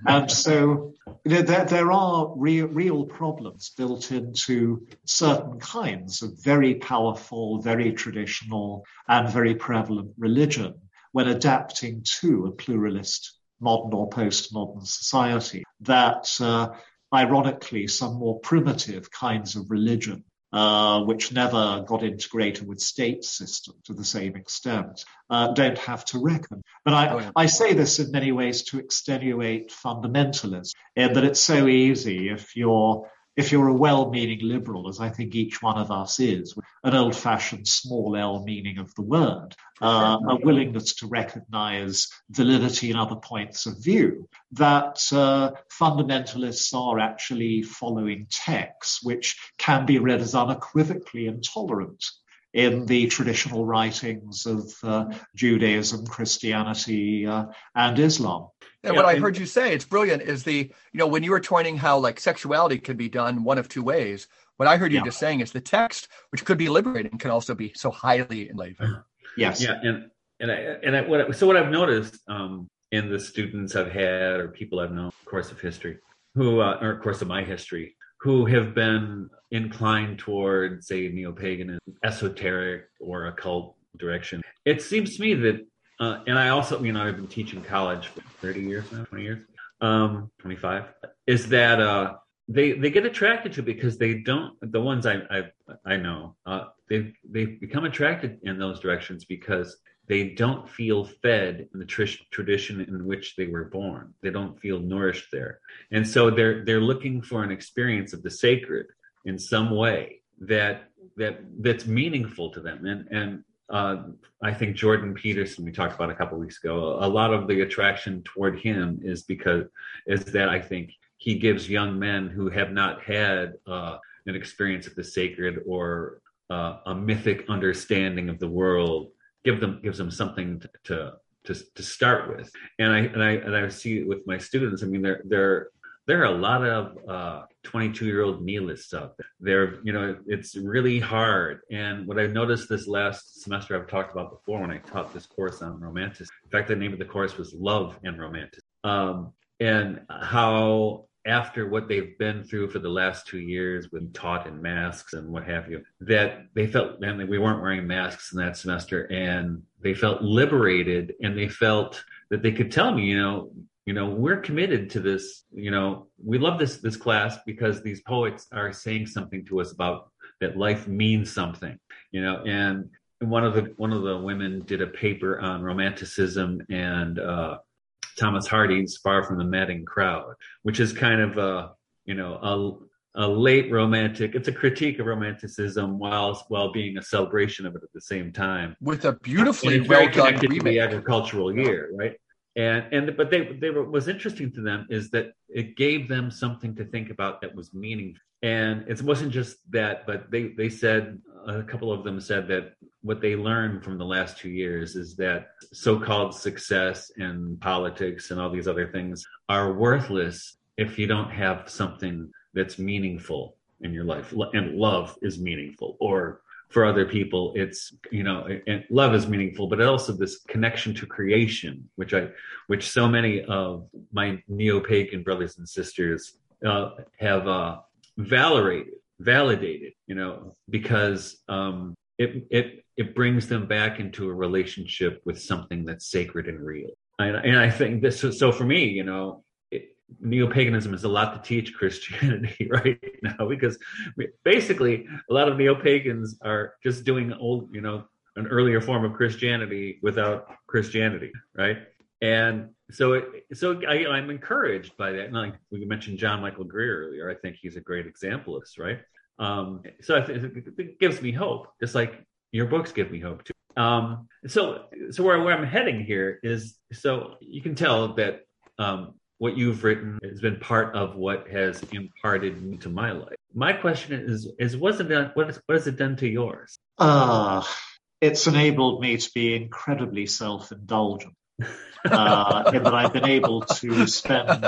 S3: And so you know, there, there are real, real problems built into certain kinds of very powerful, very traditional, and very prevalent religion when adapting to a pluralist modern or postmodern society that uh, ironically, some more primitive kinds of religion uh, which never got integrated with state systems to the same extent, uh, don't have to reckon. But I, oh, yeah. I say this in many ways to extenuate fundamentalism, in that it's so easy if you're if you're a well-meaning liberal, as I think each one of us is, an old-fashioned small L meaning of the word, uh, a willingness to recognize validity in other points of view, that uh, fundamentalists are actually following texts which can be read as unequivocally intolerant in the traditional writings of uh, Judaism, Christianity, uh, and Islam.
S2: And yeah, what I heard you say, it's brilliant, is the, you know, when you were pointing how like sexuality can be done one of two ways, what I heard you yeah. just saying is the text, which could be liberating, can also be so highly enlivening.
S3: Yes.
S1: Yeah. And, and I, and I, what, so what I've noticed um, in the students I've had or people I've known, course of history, who, uh, or course of my history, who have been inclined towards, say, neo-paganism, esoteric or occult direction. It seems to me that uh, and I also, you know, I've been teaching college for 30 years now, 20 years, um, 25. Is that uh, they they get attracted to because they don't. The ones I I, I know, uh, they they become attracted in those directions because they don't feel fed in the tr- tradition in which they were born. They don't feel nourished there, and so they're they're looking for an experience of the sacred in some way that that that's meaningful to them and and uh, I think Jordan Peterson we talked about a couple weeks ago. A lot of the attraction toward him is because is that I think he gives young men who have not had uh, an experience of the sacred or uh, a mythic understanding of the world give them gives them something to, to to to start with. And I and I and I see it with my students. I mean, they're they're there are a lot of 22 uh, year old nihilists out there. They're, you know, it's really hard. And what I noticed this last semester, I've talked about before when I taught this course on romanticism. In fact, the name of the course was Love and Romanticism. Um, and how after what they've been through for the last two years with taught in masks and what have you, that they felt, and we weren't wearing masks in that semester and they felt liberated and they felt that they could tell me, you know, you know we're committed to this you know we love this this class because these poets are saying something to us about that life means something you know and one of the one of the women did a paper on romanticism and uh, Thomas Hardy's Far from the Madding Crowd, which is kind of a you know a, a late romantic. It's a critique of romanticism while while being a celebration of it at the same time.
S2: With a beautifully well done remake.
S1: the agricultural year, right? And and but they they were was interesting to them is that it gave them something to think about that was meaningful and it wasn't just that but they they said a couple of them said that what they learned from the last two years is that so-called success and politics and all these other things are worthless if you don't have something that's meaningful in your life. And love is meaningful or for other people it's you know love is meaningful but also this connection to creation which i which so many of my neo-pagan brothers and sisters uh, have uh, validated validated you know because um, it it it brings them back into a relationship with something that's sacred and real. And, and i think this so for me you know neo-paganism is a lot to teach christianity right now because basically a lot of neo-pagans are just doing old you know an earlier form of christianity without christianity right? And so it, so I, i'm encouraged by that. And like we mentioned john michael greer earlier i think he's a great example of this right? Um, so I think it gives me hope just like your books give me hope too. Um, so so where, where i'm heading here is so you can tell that um, what you've written has been part of what has imparted into my life. My question is, is what's it done, what, is, what has it done to yours?
S3: Ah, uh, it's enabled me to be incredibly self-indulgent. Uh, in that I've been able to spend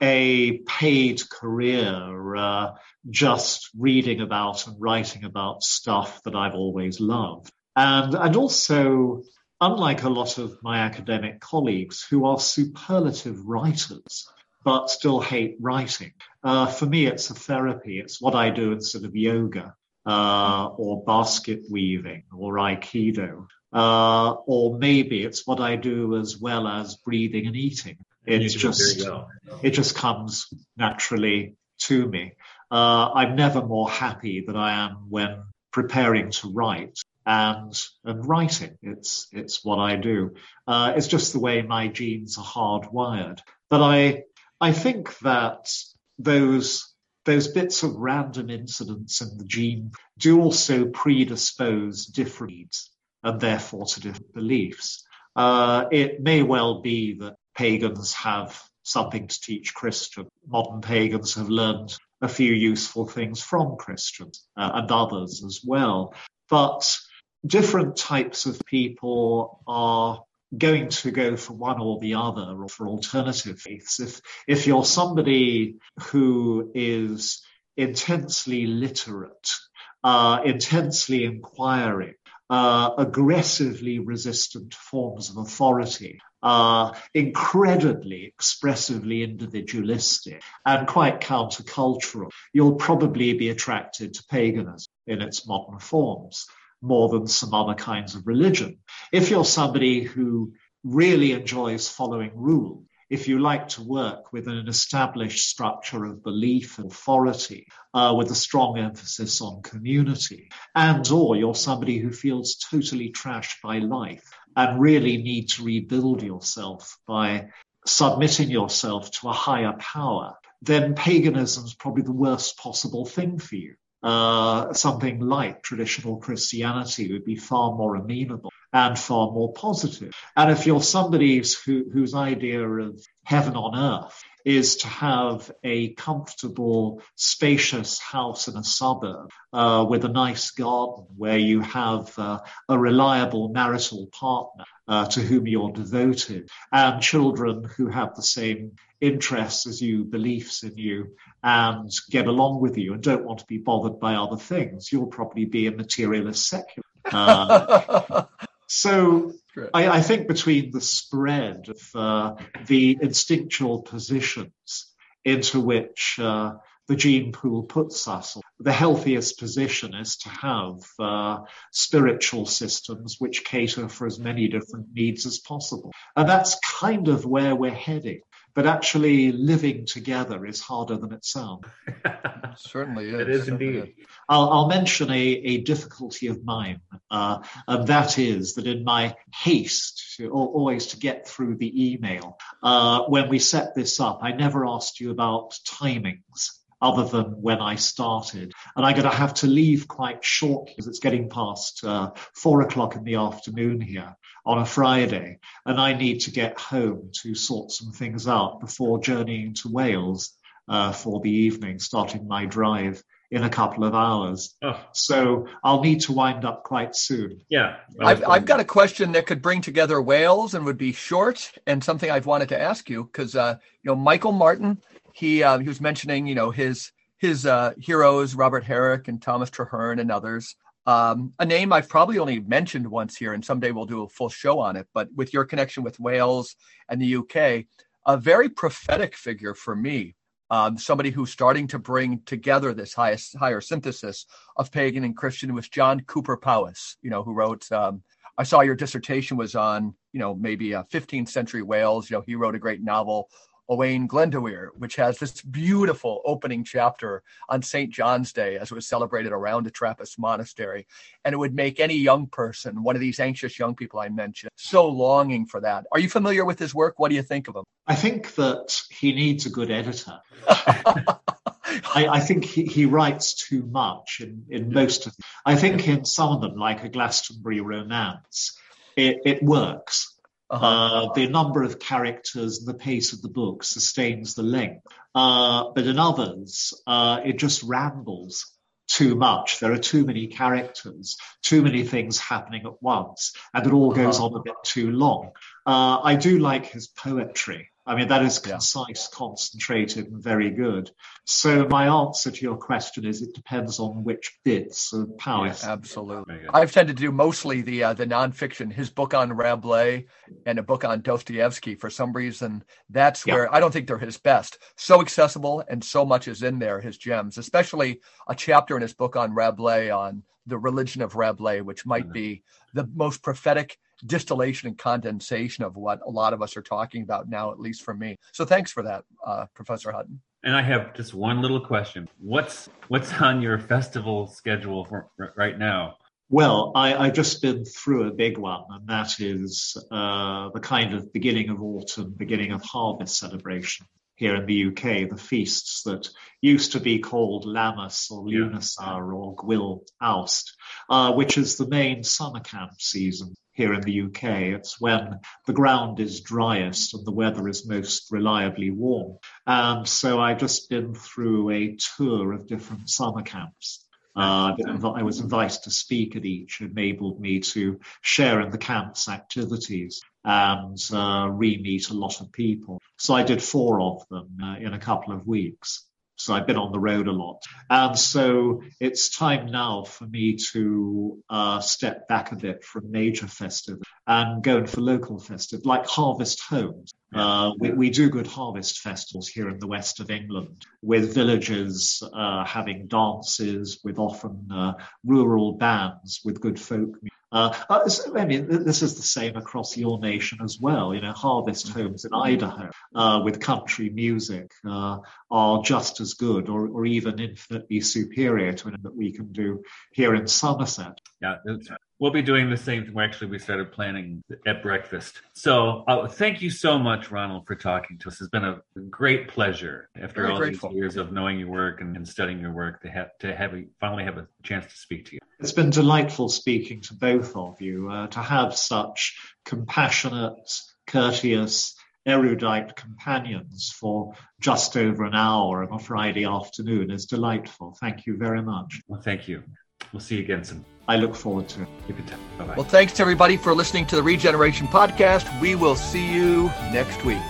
S3: a paid career uh, just reading about and writing about stuff that I've always loved. And, and also unlike a lot of my academic colleagues who are superlative writers but still hate writing. Uh, for me, it's a therapy. It's what I do instead of yoga uh, or basket weaving or aikido. Uh, or maybe it's what I do as well as breathing and eating. It's just, well. it just comes naturally to me. Uh, I'm never more happy than I am when preparing to write and and writing. It's it's what I do. Uh, it's just the way my genes are hardwired. But I I think that those those bits of random incidents in the gene do also predispose different needs and therefore to different beliefs. Uh, it may well be that pagans have something to teach Christians. Modern pagans have learned a few useful things from Christians uh, and others as well. But different types of people are going to go for one or the other or for alternative faiths. If, if you're somebody who is intensely literate, uh, intensely inquiring, uh, aggressively resistant forms of authority, uh, incredibly expressively individualistic and quite countercultural, you'll probably be attracted to paganism in its modern forms more than some other kinds of religion. If you're somebody who really enjoys following rules, if you like to work with an established structure of belief and authority uh, with a strong emphasis on community, and or you're somebody who feels totally trashed by life and really need to rebuild yourself by submitting yourself to a higher power, then paganism is probably the worst possible thing for you uh, something like traditional Christianity would be far more amenable and far more positive. And if you're somebody who, whose idea of heaven on earth is to have a comfortable, spacious house in a suburb uh, with a nice garden where you have uh, a reliable marital partner uh, to whom you're devoted and children who have the same interests as you, beliefs in you, and get along with you and don't want to be bothered by other things, you'll probably be a materialist secular. Uh, so I, I, think between the spread of uh, the instinctual positions into which uh, the gene pool puts us, the healthiest position is to have uh, spiritual systems which cater for as many different needs as possible. And that's kind of where we're heading but actually living together is harder than it sounds.
S2: certainly is.
S1: It is indeed.
S3: I'll, I'll mention a, a, difficulty of mine, uh, and that is that in my haste to always to get through the email, uh, when we set this up, I never asked you about timings other than when I started. And I'm going to have to leave quite shortly because it's getting past uh, four o'clock in the afternoon here on a Friday. And I need to get home to sort some things out before journeying to Wales uh, for the evening, starting my drive in a couple of hours. Oh. So I'll need to wind up quite soon.
S1: Yeah.
S2: I've, I've got a question that could bring together Wales and would be short and something I've wanted to ask you because, uh, you know, Michael Martin he uh, he was mentioning you know his his uh, heroes Robert Herrick and Thomas Traherne and others. Um, a name I've probably only mentioned once here, and someday we'll do a full show on it. But with your connection with Wales and the UK, a very prophetic figure for me. Um, somebody who's starting to bring together this highest, higher synthesis of pagan and Christian was John Cowper Powys, you know, who wrote. Um, I saw your dissertation was on, you know, maybe a 15th century Wales. You know, he wrote a great novel Owain Glendower, which has this beautiful opening chapter on St. John's Day as it was celebrated around the Trappist monastery. And it would make any young person, one of these anxious young people I mentioned, so longing for that. Are you familiar with his work? What do you think of him?
S3: I think that he needs a good editor. I, I, think he, he, writes too much in, in most of them. I think in some of them, like a Glastonbury romance, it, it works uh-huh. Uh, the number of characters and the pace of the book sustains the length. Uh, but in others, uh, it just rambles too much. There are too many characters, too many things happening at once, and it all goes uh-huh. on a bit too long. Uh, I do like his poetry. I mean, that is concise, yeah. concentrated, and very good. So my answer to your question is it depends on which bits of power.
S2: Yeah, absolutely. I've tended to do mostly the uh, the nonfiction, his book on Rabelais and a book on Dostoevsky. For some reason, that's yeah. where I don't think they're his best. So accessible and so much is in there, his gems, especially a chapter in his book on Rabelais on the religion of Rabelais, which might mm-hmm. be the most prophetic distillation and condensation of what a lot of us are talking about now, at least for me. So thanks for that, uh, Professor Hutton.
S1: And I have just one little question. What's what's on your festival schedule for, right now?
S3: Well, I, have just been through a big one, and that is uh, the kind of beginning of autumn, beginning of harvest celebration here in the UK, the feasts that used to be called Lammas or Lughnasadh or Gwyl Awst, uh, which is the main summer camp season here in the UK. It's when the ground is driest and the weather is most reliably warm. And so I've just been through a tour of different summer camps. Uh, I was invited to speak at each, enabled me to share in the camp's activities and uh, re-meet a lot of people. So I did four of them uh, in a couple of weeks. So I've been on the road a lot. And so it's time now for me to uh, step back a bit from major festivals and go in for local festivals like Harvest Homes. Uh, we, we, do good harvest festivals here in the west of England with villages uh, having dances, with often uh, rural bands, with good folk music. Uh, uh I mean, this is the same across your nation as well. You know, harvest mm-hmm. homes in Idaho uh, with country music uh, are just as good, or, or even infinitely superior to anything that we can do here in Somerset.
S1: Yeah, we'll be doing the same thing. Actually, we started planning at breakfast. So uh, thank you so much, Ronald, for talking to us. It's been a great pleasure after Very all grateful. these years of knowing your work and, and studying your work to have to have finally have a chance to speak to you.
S3: It's been delightful speaking to both of you. Uh, to have such compassionate, courteous, erudite companions for just over an hour on a Friday afternoon is delightful. Thank you very much.
S1: Well, thank you. We'll see you again soon.
S3: I look forward to it.
S2: Bye-bye. Well, thanks everybody for listening to the Regeneration Podcast. We will see you next week.